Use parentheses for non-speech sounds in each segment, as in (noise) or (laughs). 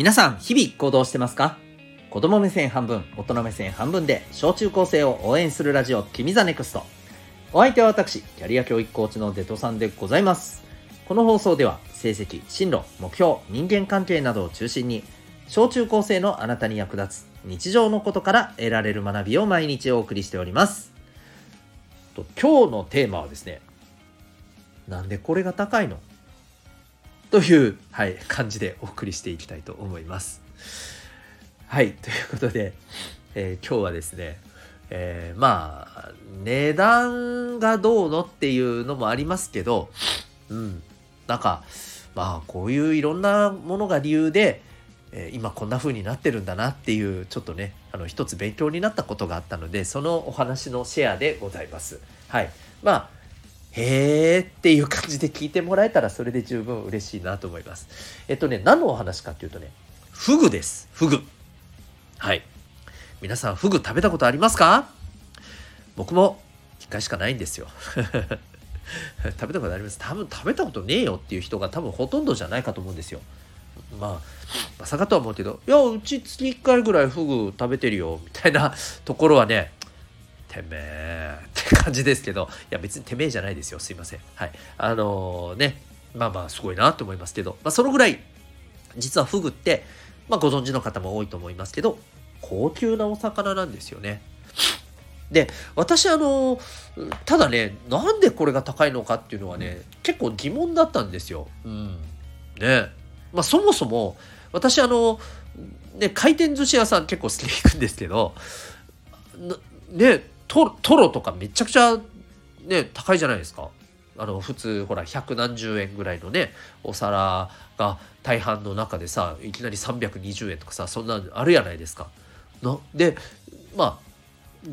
皆さん、日々行動してますか？子供目線半分、大人目線半分で、小中高生を応援するラジオ、君 the NEXT。お相手は私、キャリア教育コーチのデトさんでございます。この放送では、成績、進路、目標、人間関係などを中心に、小中高生のあなたに役立つ日常のことから得られる学びを毎日お送りしております。と今日のテーマはですね、なんでこれが高いの？という、はい、感じでお送りしていきたいと思います。はい、ということで、えー今日はですね、えーまあ、値段がどうのっていうのもありますけど、うん、なんか、まあ、こういういろんなものが理由で、え今こんな風になってるんだなっていう、ちょっとね、あの、一つ勉強になったことがあったので、そのお話のシェアでございます。はい。まあ、へーっていう感じで聞いてもらえたらそれで十分嬉しいなと思います。えっとね、何のお話かっていうとね、フグです。フグ。はい。皆さん、フグ食べたことありますか？僕も一回しかないんですよ。(laughs) 食べたことあります。多分食べたことねえよっていう人が多分ほとんどじゃないかと思うんですよ。まあ、まさかとは思うけど、いや、うち月1回ぐらいフグ食べてるよ、みたいなところはね、てめえって感じですけど、いや別にてめえじゃないですよ。すいません。はい。あのね、まあまあすごいなと思いますけど、まあそのぐらい、実はフグって、まあご存知の方も多いと思いますけど、高級なお魚なんですよね。で、私あの、ただね、なんでこれが高いのかっていうのはね、結構疑問だったんですよ。うん。ね。まあそもそも、私あの、ね、回転寿司屋さん結構好きで行くんですけど、ねトトロとかめちゃくちゃね高いじゃないですかあの普通ほら百何十円ぐらいのねお皿が大半の中でさいきなり320円とかさそんなのあるやないですか。のでまあ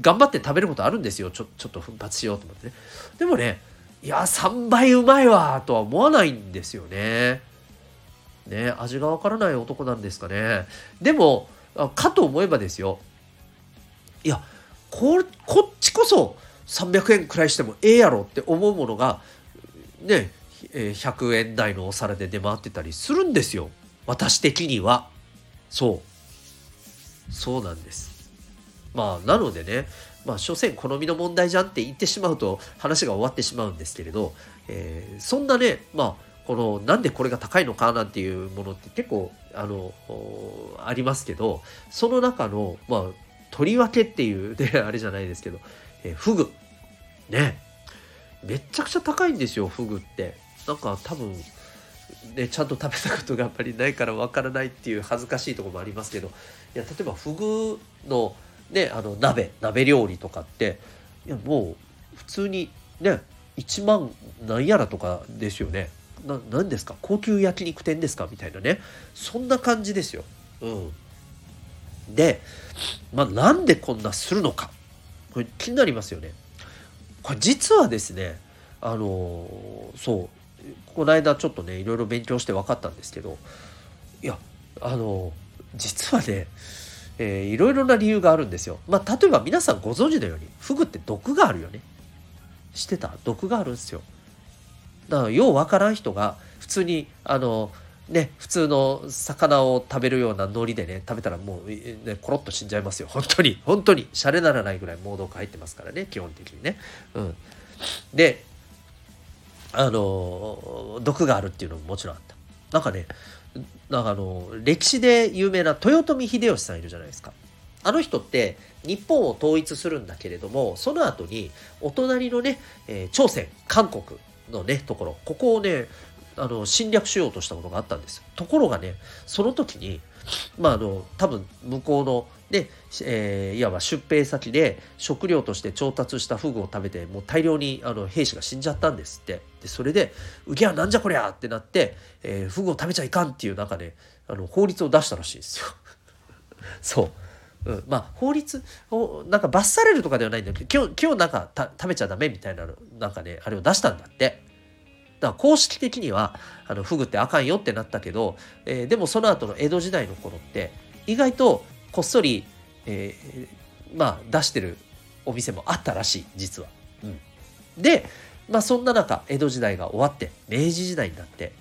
頑張って食べることあるんですよちょちょっと奮発しようと思ってね。でもねいや3倍うまいわとは思わないんですよね。ね味がわからない男なんですかね。でもかと思えばですよいやここっちこそ300円くらいしてもええやろって思うものがねえ100円台のお皿で出回ってたりするんですよ。私的には。そう。そうなんです。まあなのでねまあ所詮好みの問題じゃんって言ってしまうと話が終わってしまうんですけれど、えーそんなねまあこのなんでこれが高いのかなんていうものって結構あのありますけどその中のまあとりわけっていう (laughs) ねあれじゃないですけど、えーフグ。ね。めっちゃくちゃ高いんですよフグって。なんか多分ねちゃんと食べたことがやっぱりないからわからないっていう恥ずかしいところもありますけど。いや例えばフグのねあの鍋鍋料理とかっていやもう普通にね1万なんやらとかですよね。な何ですか？高級焼肉店ですか？みたいなね。そんな感じですよ。うん。で、まあ、なんでこんなするのかこれ気になりますよねこれ実はですねあのそうこの間ちょっとねいろいろ勉強して分かったんですけどいやあの実はねえーいろいろな理由があるんですよ。まあ、例えば皆さんご存知のように、フグって毒があるよね。知ってた？毒があるんですよ。だから、ようわからん人が、普通に、あの、ね、普通の魚を食べるような海苔でね、食べたらもう、ね、コロッと死んじゃいますよ。本当に、本当に、シャレならないぐらい猛毒入ってますからね、基本的にね。うん。で、あの、毒があるっていうのももちろんあった。なんかね、なんかあの、歴史で有名な豊臣秀吉さんいるじゃないですか。あの人って日本を統一するんだけれども、その後にお隣のね、えー朝鮮、韓国のね、ところ、ここをね、あの、侵略しようとしたことがあったんです。ところがね、その時に、まああの、多分向こうのね、えーいわば出兵先で食料として調達したフグを食べて、もう大量にあの兵士が死んじゃったんですって。で、それで、うぎゃなんじゃこりゃってなって、えーフグを食べちゃいかんっていう中で、あの、法律を出したらしいですよ。(laughs) そう。うん、まあ法律をなんか罰されるとかではないんだけど今日今日なんかた食べちゃダメみたいなのなんかねあれを出したんだってだから公式的にはあのフグってあかんよってなったけど、えーでもその後の江戸時代の頃って意外とこっそり、えーまあ出してるお店もあったらしい実は。うん、でまあそんな中江戸時代が終わって明治時代になって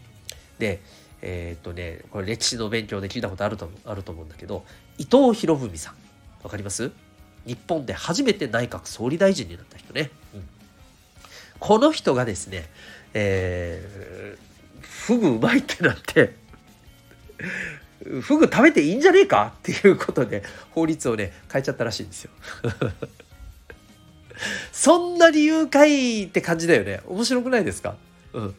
で、えー、っとねこれ歴史の勉強で聞いたことあるとあると思うんだけど伊藤博文さん。わかります？日本で初めて内閣総理大臣になった人ね、うん、この人がですね、えー、フグうまいってなってフグ食べていいんじゃねえか？っていうことで法律をね変えちゃったらしいんですよ。(laughs) そんな理由かいって感じだよね。面白くないですか？うん。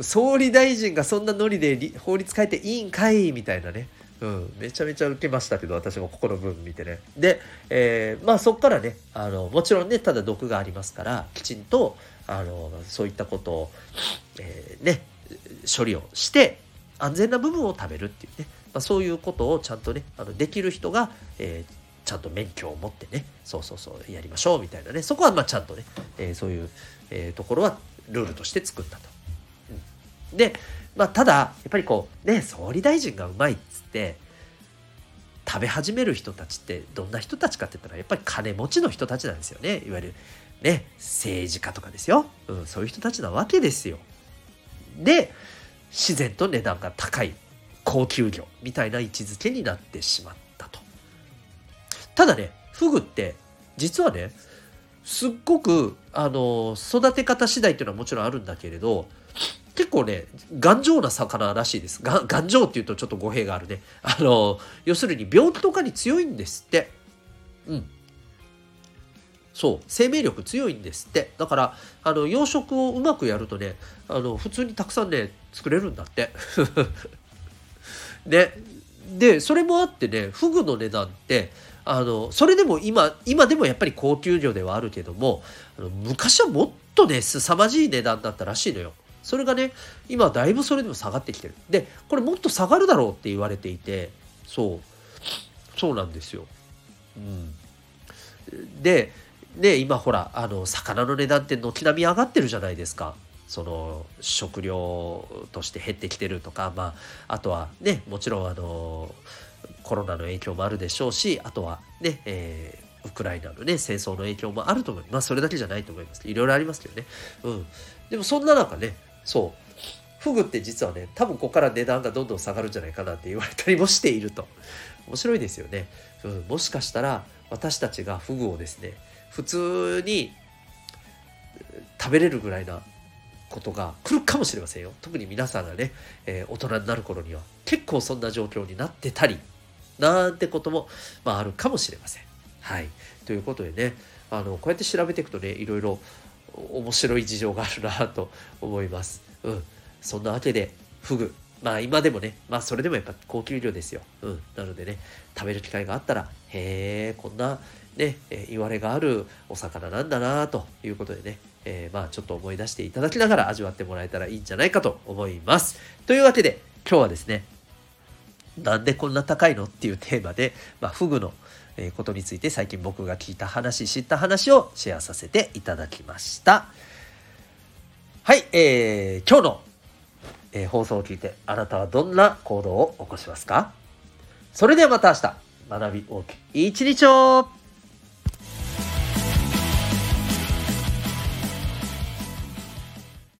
総理大臣がそんなノリで法律変えていいんかいみたいなね。うん、めちゃめちゃ受けましたけど私もここの文見てね。で、えー、まあそこからねあのもちろんねただ毒がありますからきちんとあのそういったことを、えー、ね処理をして安全な部分を食べるっていうね、まあ、そういうことをちゃんとねあのできる人が、えー、ちゃんと免許を持ってねそうそうそうやりましょうみたいなね。そこはまあちゃんとね、えー、そういう、えー、ところはルールとして作ったと。うん、でまあ、ただやっぱりこうね総理大臣がうまいっつって食べ始める人たちってどんな人たちかって言ったらやっぱり金持ちの人たちなんですよね。いわゆるね政治家とかですよ、うん、そういう人たちなわけですよ。で自然と値段が高い高級魚みたいな位置づけになってしまったと。ただねフグって実はねすっごくあの育て方次第っていうのはもちろんあるんだけれど結構ね頑丈な魚らしいです。が頑丈っていうとちょっと語弊があるね。あの要するに病気とかに強いんですって。うん。そう。生命力強いんですって。だからあの養殖をうまくやるとねあの普通にたくさんね作れるんだって。(laughs) ででそれもあってねフグの値段ってあのそれでも今今でもやっぱり高級魚ではあるけどもあの昔はもっとね凄まじい値段だったらしいのよ。それがね今だいぶそれでも下がってきてる。でこれもっと下がるだろうって言われていてそう。そうなんですよ。うん、でね今ほらあの魚の値段って軒並み上がってるじゃないですか。その食料として減ってきてるとか、まあ、あとはねもちろんあのコロナの影響もあるでしょうしあとはね、えー、ウクライナのね戦争の影響もあると思います。まあそれだけじゃないと思います。いろいろありますけどね。うん。でもそんな中ねそうフグって実はね多分ここから値段がどんどん下がるんじゃないかなって言われたりもしていると面白いですよね、うん、もしかしたら私たちがフグをですね普通に食べれるぐらいなことが来るかもしれませんよ特に皆さんがね、えー、大人になる頃には結構そんな状況になってたりなんてことも、まあ、あるかもしれません。はいということでねあのこうやって調べていくとねいろいろ面白い事情があるなと思います。うん。そんなわけで、フグ。まあ今でもね、まあそれでもやっぱ高級魚ですよ。うん。なのでね、食べる機会があったら、へえ、こんなね、え言われがあるお魚なんだなということでね、えー、まあちょっと思い出していただきながら味わってもらえたらいいんじゃないかと思います。というわけで、今日はですね、なんでこんな高いのっていうテーマで、まあ、フグのことについて最近僕が聞いた話知った話をシェアさせていただきましたはい、えー、今日の、えー、放送を聞いてあなたはどんな行動を起こしますか？それではまた明日。学び大きい一日を。